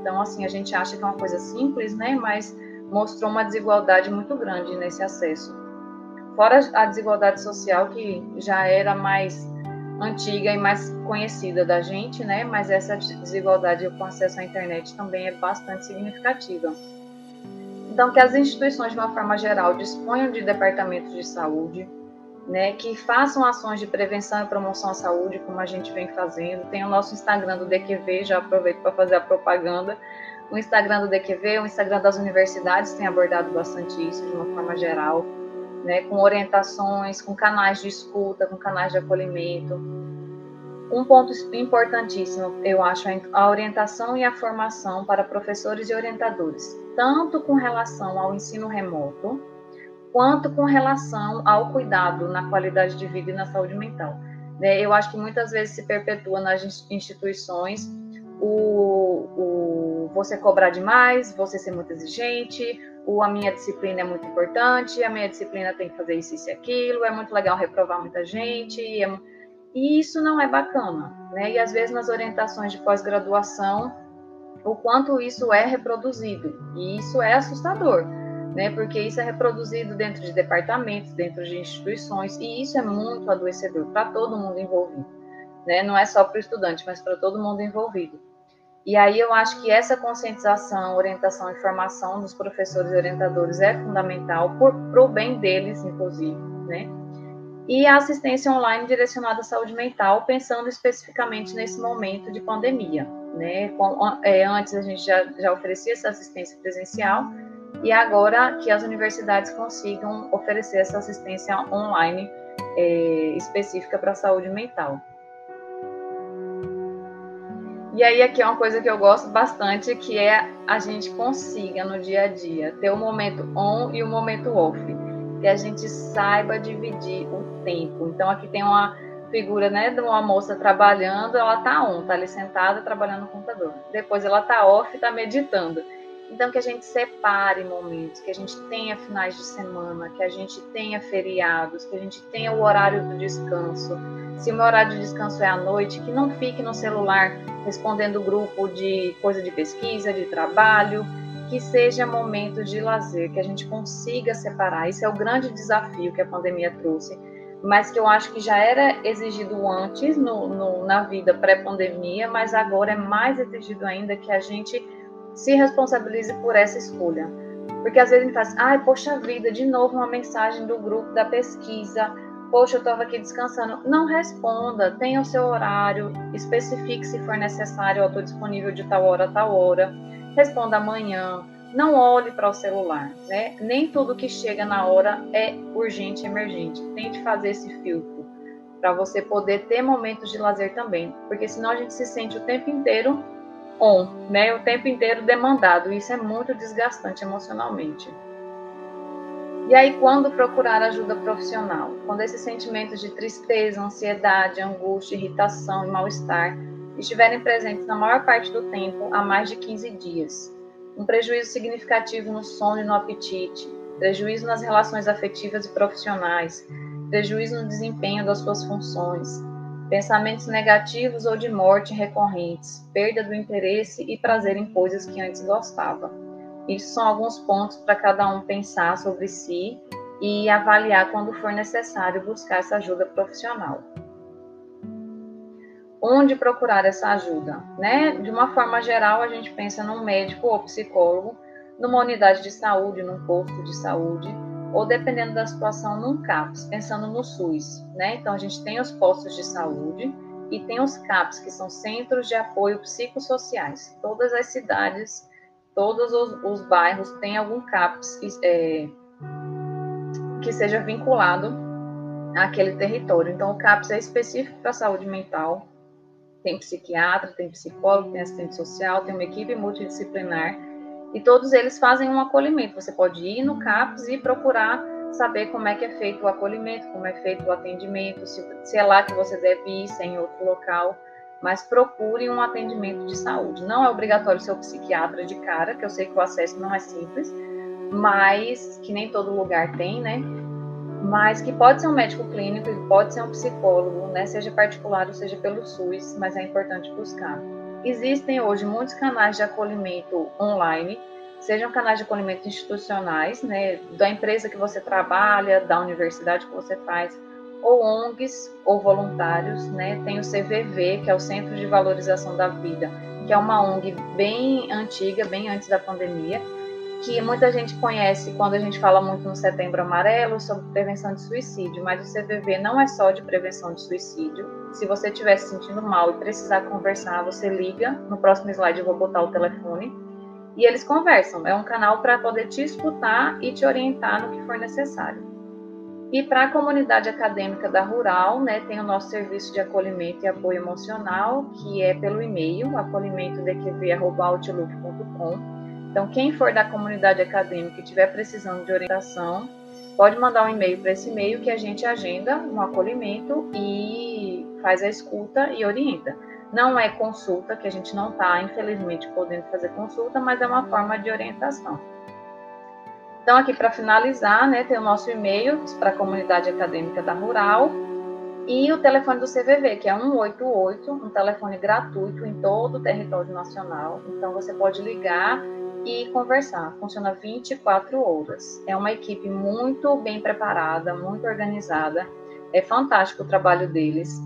Então, assim, a gente acha que é uma coisa simples, né? Mas mostrou uma desigualdade muito grande nesse acesso. Fora a desigualdade social que já era mais antiga e mais conhecida da gente, né? Mas essa desigualdade com acesso à internet também é bastante significativa. Então, que as instituições, de uma forma geral, disponham de departamentos de saúde, né, que façam ações de prevenção e promoção à saúde, como a gente vem fazendo. Tem o nosso Instagram do DQV, já aproveito para fazer a propaganda. O Instagram do DQV, o Instagram das universidades tem abordado bastante isso de uma forma geral, né, com orientações, com canais de escuta, com canais de acolhimento. Um ponto importantíssimo, eu acho, é a orientação e a formação para professores e orientadores, tanto com relação ao ensino remoto, quanto com relação ao cuidado na qualidade de vida e na saúde mental. Né? Eu acho que muitas vezes se perpetua nas instituições o, o você cobrar demais, você ser muito exigente, o a minha disciplina é muito importante, a minha disciplina tem que fazer isso, e aquilo, é muito legal reprovar muita gente, e, é, e isso não é bacana, né? E às vezes nas orientações de pós-graduação, o quanto isso é reproduzido, e isso é assustador né? Porque isso é reproduzido dentro de departamentos, dentro de instituições, e isso é muito adoecedor para todo mundo envolvido, né? Não é só para o estudante, mas para todo mundo envolvido. E aí eu acho que essa conscientização, orientação e formação dos professores e orientadores é fundamental para o bem deles, inclusive, né? E a assistência online direcionada à saúde mental, pensando especificamente nesse momento de pandemia, né? É, antes a gente já, já oferecia essa assistência presencial, e agora que as universidades consigam oferecer essa assistência online é, específica para a saúde mental. E aí aqui é uma coisa que eu gosto bastante, que é a gente consiga no dia a dia ter o momento on e o momento off, que a gente saiba dividir o tempo. Então aqui tem uma figura, né, de uma moça trabalhando, ela tá on, tá ali sentada trabalhando no computador. Depois ela tá off, tá meditando. Então, que a gente separe momentos, que a gente tenha finais de semana, que a gente tenha feriados, que a gente tenha o horário do descanso. Se o meu horário de descanso é à noite, que não fique no celular respondendo grupo de coisa de pesquisa, de trabalho, que seja momento de lazer, que a gente consiga separar. Isso é o grande desafio que a pandemia trouxe, mas que eu acho que já era exigido antes no, no na vida pré-pandemia, mas agora é mais exigido ainda que a gente se responsabilize por essa escolha. Porque às vezes a gente faz, ai, poxa vida, de novo uma mensagem do grupo da pesquisa, poxa, eu estava aqui descansando. Não responda, tenha o seu horário, especifique se for necessário, eu estou disponível de tal hora a tal hora. Responda amanhã, não olhe para o celular, né? Nem tudo que chega na hora é urgente emergente. Tente fazer esse filtro para você poder ter momentos de lazer também, porque senão a gente se sente o tempo inteiro on, né, o tempo inteiro demandado. Isso é muito desgastante emocionalmente. E aí, quando procurar ajuda profissional? Quando esses sentimentos de tristeza, ansiedade, angústia, irritação e mal-estar estiverem presentes na maior parte do tempo há mais de 15 dias. Um prejuízo significativo no sono e no apetite, prejuízo nas relações afetivas e profissionais, prejuízo no desempenho das suas funções, pensamentos negativos ou de morte recorrentes, perda do interesse e prazer em coisas que antes gostava. Isso são alguns pontos para cada um pensar sobre si e avaliar quando for necessário buscar essa ajuda profissional. Onde procurar essa ajuda? Né? De uma forma geral, a gente pensa num médico ou psicólogo, numa unidade de saúde, num posto de saúde, ou dependendo da situação, num CAPS, pensando no SUS, né? Então a gente tem os postos de saúde e tem os CAPS, que são centros de apoio psicossociais. Todas as cidades, todos os, os bairros têm algum CAPS que, é, que seja vinculado àquele território. Então o CAPS é específico para a saúde mental. Tem psiquiatra, tem psicólogo, tem assistente social, tem uma equipe multidisciplinar e todos eles fazem um acolhimento. Você pode ir no CAPS e procurar saber como é que é feito o acolhimento, como é feito o atendimento, se, se é lá que você deve ir, se é em outro local, mas procure um atendimento de saúde. Não é obrigatório ser o psiquiatra de cara, que eu sei que o acesso não é simples, mas que nem todo lugar tem, né? Mas que pode ser um médico clínico e pode ser um psicólogo, né? Seja particular ou seja pelo SUS, mas é importante buscar. Existem hoje muitos canais de acolhimento online, sejam canais de acolhimento institucionais, né, da empresa que você trabalha, da universidade que você faz, ou ONGs ou voluntários, né? Tem o CVV, que é o Centro de Valorização da Vida, que é uma ONG bem antiga, bem antes da pandemia, que muita gente conhece quando a gente fala muito no Setembro Amarelo sobre prevenção de suicídio, mas o CVV não é só de prevenção de suicídio. Se você estiver se sentindo mal e precisar conversar, você liga. No próximo slide eu vou botar o telefone. E eles conversam. É um canal para poder te escutar e te orientar no que for necessário. E para a comunidade acadêmica da Rural, né, tem o nosso serviço de acolhimento e apoio emocional, que é pelo e-mail, acolhimentodqv.outlook.com. Então, quem for da comunidade acadêmica e estiver precisando de orientação, pode mandar um e-mail para esse e-mail que a gente agenda um acolhimento e faz a escuta e orienta. Não é consulta, que a gente não está, infelizmente, podendo fazer consulta, mas é uma forma de orientação. Então, aqui para finalizar, né, tem o nosso e-mail para a comunidade acadêmica da Rural e o telefone do CVV, que é 188, um telefone gratuito em todo o território nacional. Então, você pode ligar e conversar. Funciona 24 horas. É uma equipe muito bem preparada, muito organizada. É fantástico o trabalho deles.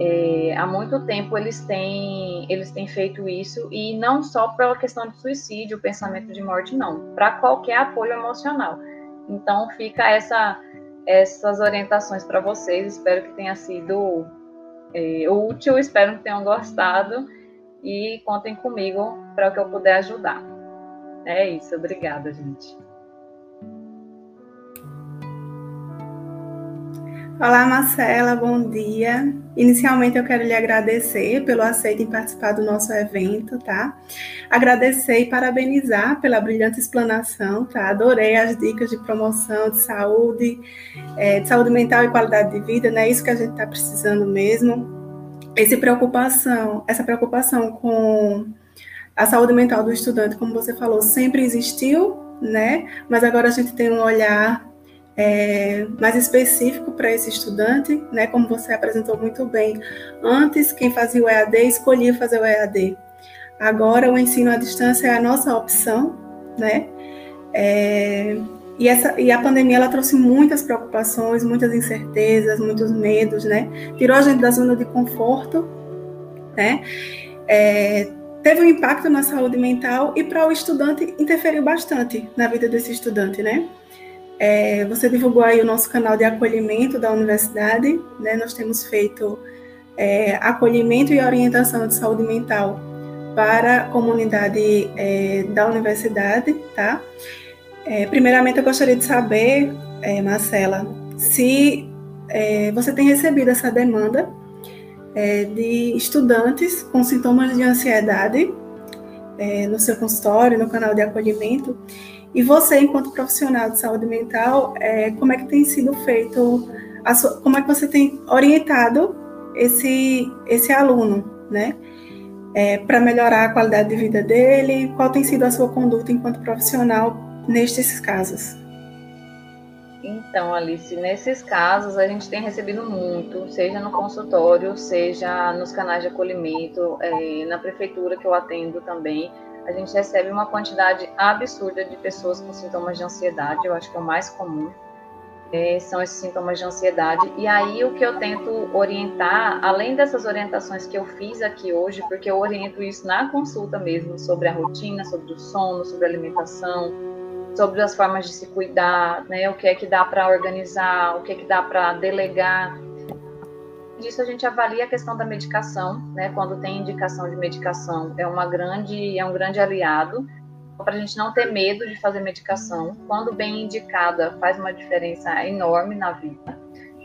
É, há muito tempo eles têm, eles têm feito isso, e não só pela questão de suicídio, pensamento de morte, não, para qualquer apoio emocional. Então, fica essa, essas orientações para vocês. Espero que tenha sido é, útil, espero que tenham gostado, e contem comigo para o que eu puder ajudar. É isso, obrigada, gente. Olá, Marcela, bom dia. Inicialmente eu quero lhe agradecer pelo aceito em participar do nosso evento, tá? Agradecer e parabenizar pela brilhante explanação, tá? Adorei as dicas de promoção de saúde, é, de saúde mental e qualidade de vida, né? Isso que a gente está precisando mesmo. Essa preocupação, essa preocupação com a saúde mental do estudante, como você falou, sempre existiu, né? Mas agora a gente tem um olhar é, mais específico para esse estudante, né? Como você apresentou muito bem. Antes, quem fazia o EAD escolhia fazer o EAD. Agora, o ensino à distância é a nossa opção, né? É, e, essa, e a pandemia ela trouxe muitas preocupações, muitas incertezas, muitos medos, né? Tirou a gente da zona de conforto, né? É, teve um impacto na saúde mental e para o estudante interferiu bastante na vida desse estudante, né? É, você divulgou aí o nosso canal de acolhimento da universidade, né? Nós temos feito é, acolhimento e orientação de saúde mental para a comunidade é, da universidade, tá? É, primeiramente, eu gostaria de saber, é, Marcela, se é, você tem recebido essa demanda de estudantes com sintomas de ansiedade no seu consultório, no canal de acolhimento, e você, enquanto profissional de saúde mental, é, como é que tem sido feito, sua, como é que você tem orientado esse, esse aluno, né? É, para melhorar a qualidade de vida dele? Qual tem sido a sua conduta enquanto profissional nestes casos? Então, Alice, nesses casos a gente tem recebido muito, seja no consultório, seja nos canais de acolhimento, é, na prefeitura que eu atendo também a gente recebe uma quantidade absurda de pessoas com sintomas de ansiedade, eu acho que é o mais comum, é, são esses sintomas de ansiedade. E aí o que eu tento orientar, além dessas orientações que eu fiz aqui hoje, porque eu oriento isso na consulta mesmo, sobre a rotina, sobre o sono, sobre a alimentação, sobre as formas de se cuidar, né, o que é que dá para organizar, o que é que dá para delegar disso a gente avalia a questão da medicação, né? Quando tem indicação de medicação, é uma grande, é um grande aliado para a gente não ter medo de fazer medicação. Quando bem indicada, faz uma diferença enorme na vida.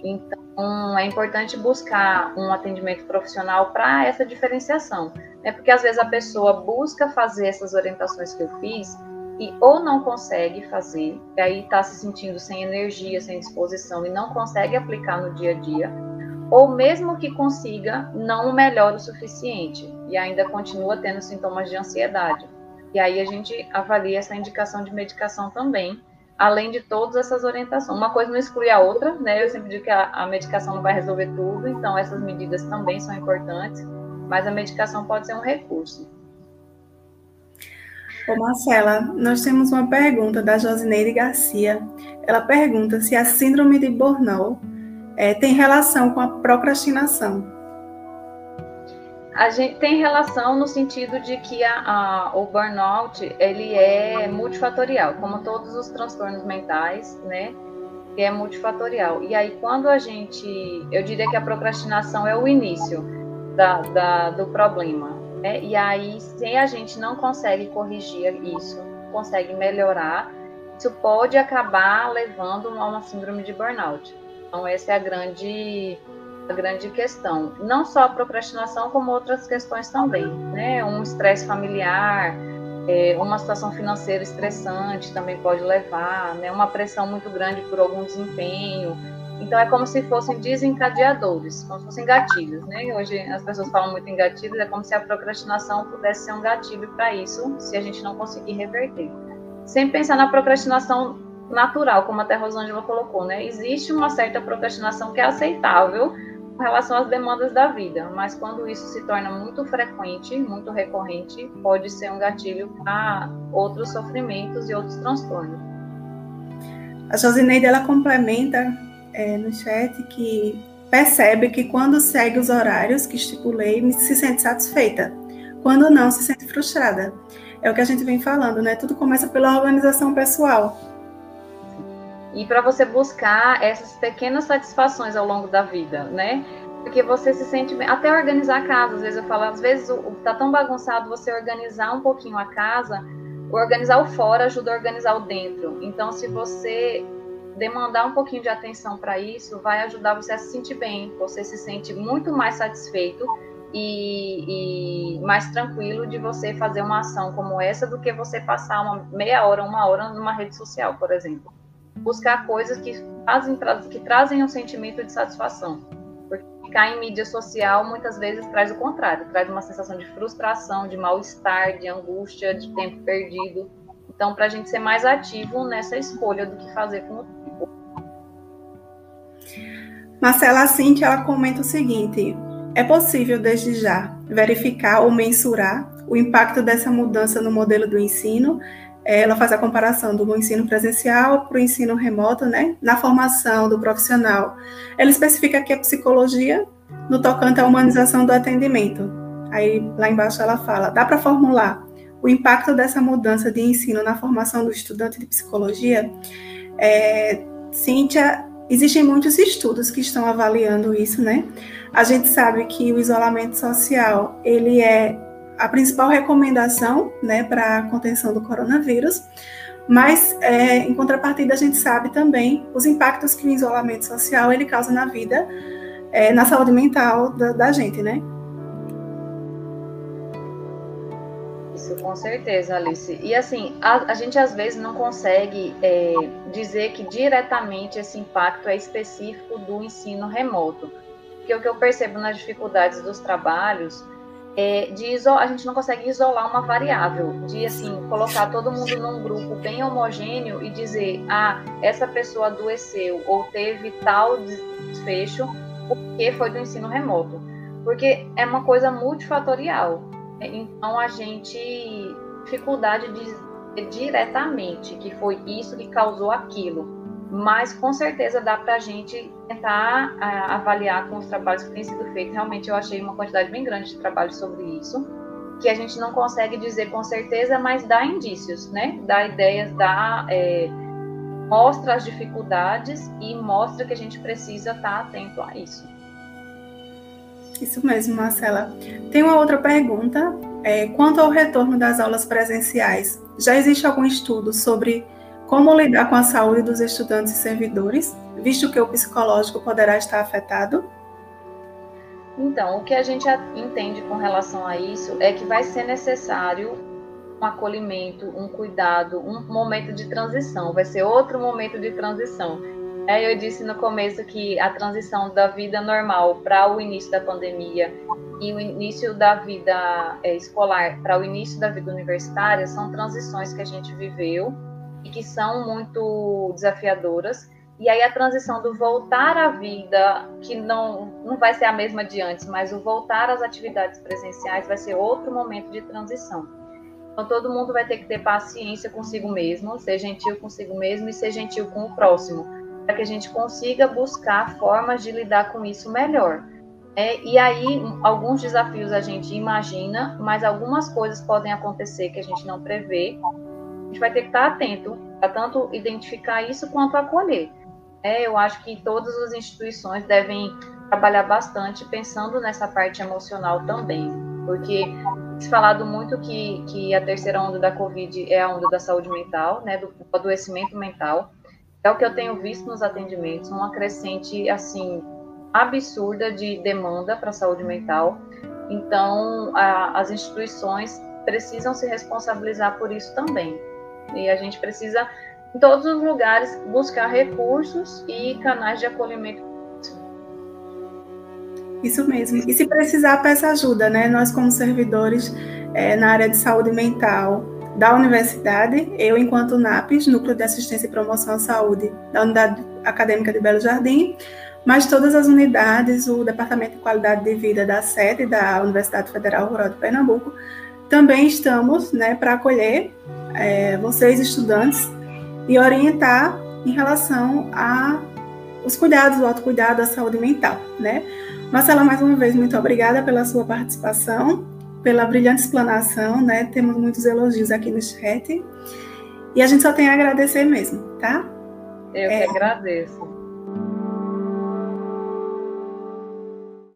Então, é importante buscar um atendimento profissional para essa diferenciação, né? Porque às vezes a pessoa busca fazer essas orientações que eu fiz e ou não consegue fazer, e aí está se sentindo sem energia, sem disposição e não consegue aplicar no dia a dia ou mesmo que consiga, não melhora o suficiente e ainda continua tendo sintomas de ansiedade. E aí a gente avalia essa indicação de medicação também, além de todas essas orientações. Uma coisa não exclui a outra, né? Eu sempre digo que a, a medicação não vai resolver tudo, então essas medidas também são importantes, mas a medicação pode ser um recurso. Ô Marcela, nós temos uma pergunta da Josineide Garcia. Ela pergunta se a síndrome de Burnout é, tem relação com a procrastinação. a gente tem relação no sentido de que a, a, o burnout ele é multifatorial, como todos os transtornos mentais, né? É multifatorial. E aí, quando a gente, eu diria que a procrastinação é o início da, da do problema. Né? E aí, se a gente não consegue corrigir isso, consegue melhorar, isso pode acabar levando a uma síndrome de burnout. Então, essa é a grande a grande questão. Não só a procrastinação, como outras questões também, né? Um estresse familiar, é, uma situação financeira estressante também pode levar, né? Uma pressão muito grande por algum desempenho. Então é como se fossem desencadeadores, como se fossem gatilhos, né? Hoje as pessoas falam muito em gatilhos, é como se a procrastinação pudesse ser um gatilho para isso, se a gente não conseguir reverter. Sem pensar na procrastinação natural, como até a Rosângela colocou, né? Existe uma certa procrastinação que é aceitável, com relação às demandas da vida, mas quando isso se torna muito frequente, muito recorrente, pode ser um gatilho para outros sofrimentos e outros transtornos. A Josineide ela complementa é, no chat que percebe que quando segue os horários que estipulei, se sente satisfeita. Quando não, se sente frustrada. É o que a gente vem falando, né? Tudo começa pela organização pessoal e para você buscar essas pequenas satisfações ao longo da vida, né? Porque você se sente bem, até organizar a casa, às vezes eu falo, às vezes o, tá tão bagunçado você organizar um pouquinho a casa, organizar o fora ajuda a organizar o dentro. Então, se você demandar um pouquinho de atenção para isso, vai ajudar você a se sentir bem, você se sente muito mais satisfeito e, e, mais tranquilo de você fazer uma ação como essa do que você passar uma meia hora, uma hora numa rede social, por exemplo buscar coisas que fazem que trazem um sentimento de satisfação. Porque ficar em mídia social muitas vezes traz o contrário, traz uma sensação de frustração, de mal-estar, de angústia, de tempo perdido. Então, para a gente ser mais ativo nessa escolha do que fazer com o tempo. Marcela Cintia, ela comenta o seguinte: é possível, desde já, verificar ou mensurar o impacto dessa mudança no modelo do ensino ela faz a comparação do ensino presencial para o ensino remoto, né? Na formação do profissional. Ela especifica que a psicologia no tocante à humanização do atendimento. Aí lá embaixo ela fala: dá para formular o impacto dessa mudança de ensino na formação do estudante de psicologia? É, Cíntia, existem muitos estudos que estão avaliando isso, né? A gente sabe que o isolamento social ele é a principal recomendação né, para a contenção do coronavírus, mas é, em contrapartida a gente sabe também os impactos que o isolamento social ele causa na vida, é, na saúde mental da, da, gente, né? Isso com certeza, Alice. E assim, a, a gente às vezes não consegue é, dizer que diretamente esse impacto é específico do ensino remoto. Porque o que eu percebo nas dificuldades dos trabalhos é, de a gente não consegue isolar uma variável, de assim, colocar todo mundo num grupo bem homogêneo e dizer, ah, essa pessoa adoeceu ou teve tal desfecho porque foi do ensino remoto. Porque é uma coisa multifatorial. Então a gente dificuldade de dizer diretamente que foi isso que causou aquilo mas com certeza dá para a gente tentar a, avaliar com os trabalhos que têm sido feitos. Realmente eu achei uma quantidade bem grande de trabalho sobre isso, que a gente não consegue dizer com certeza, mas dá indícios, né? Dá ideias, dá é, mostra as dificuldades e mostra que a gente precisa estar tá atento a isso. Isso mesmo, Marcela. Tem uma outra pergunta. É, quanto ao retorno das aulas presenciais, já existe algum estudo sobre como lidar com a saúde dos estudantes e servidores, visto que o psicológico poderá estar afetado? Então, o que a gente entende com relação a isso é que vai ser necessário um acolhimento, um cuidado, um momento de transição, vai ser outro momento de transição. É, eu disse no começo que a transição da vida normal para o início da pandemia e o início da vida é, escolar para o início da vida universitária são transições que a gente viveu e que são muito desafiadoras. E aí a transição do voltar à vida, que não, não vai ser a mesma de antes, mas o voltar às atividades presenciais vai ser outro momento de transição. Então todo mundo vai ter que ter paciência consigo mesmo, ser gentil consigo mesmo e ser gentil com o próximo, para que a gente consiga buscar formas de lidar com isso melhor. É, e aí, alguns desafios a gente imagina, mas algumas coisas podem acontecer que a gente não prevê. A gente vai ter que estar atento para tanto identificar isso quanto acolher. É, eu acho que todas as instituições devem trabalhar bastante pensando nessa parte emocional também, porque se falado muito que, que a terceira onda da Covid é a onda da saúde mental, né, do adoecimento mental. É o que eu tenho visto nos atendimentos, uma crescente, assim, absurda de demanda para a saúde mental. Então, a, as instituições precisam se responsabilizar por isso também. E a gente precisa, em todos os lugares, buscar recursos e canais de acolhimento. Isso mesmo. E se precisar, peça ajuda, né? Nós, como servidores é, na área de saúde mental da universidade, eu, enquanto NAPES, Núcleo de Assistência e Promoção à Saúde da Unidade Acadêmica de Belo Jardim, mas todas as unidades, o Departamento de Qualidade de Vida da sede da Universidade Federal Rural de Pernambuco, também estamos né, para acolher é, vocês, estudantes, e orientar em relação a os cuidados, o autocuidado, a saúde mental, né? Marcela, mais uma vez, muito obrigada pela sua participação, pela brilhante explanação, né? Temos muitos elogios aqui no chat. E a gente só tem a agradecer mesmo, tá? Eu é, que agradeço.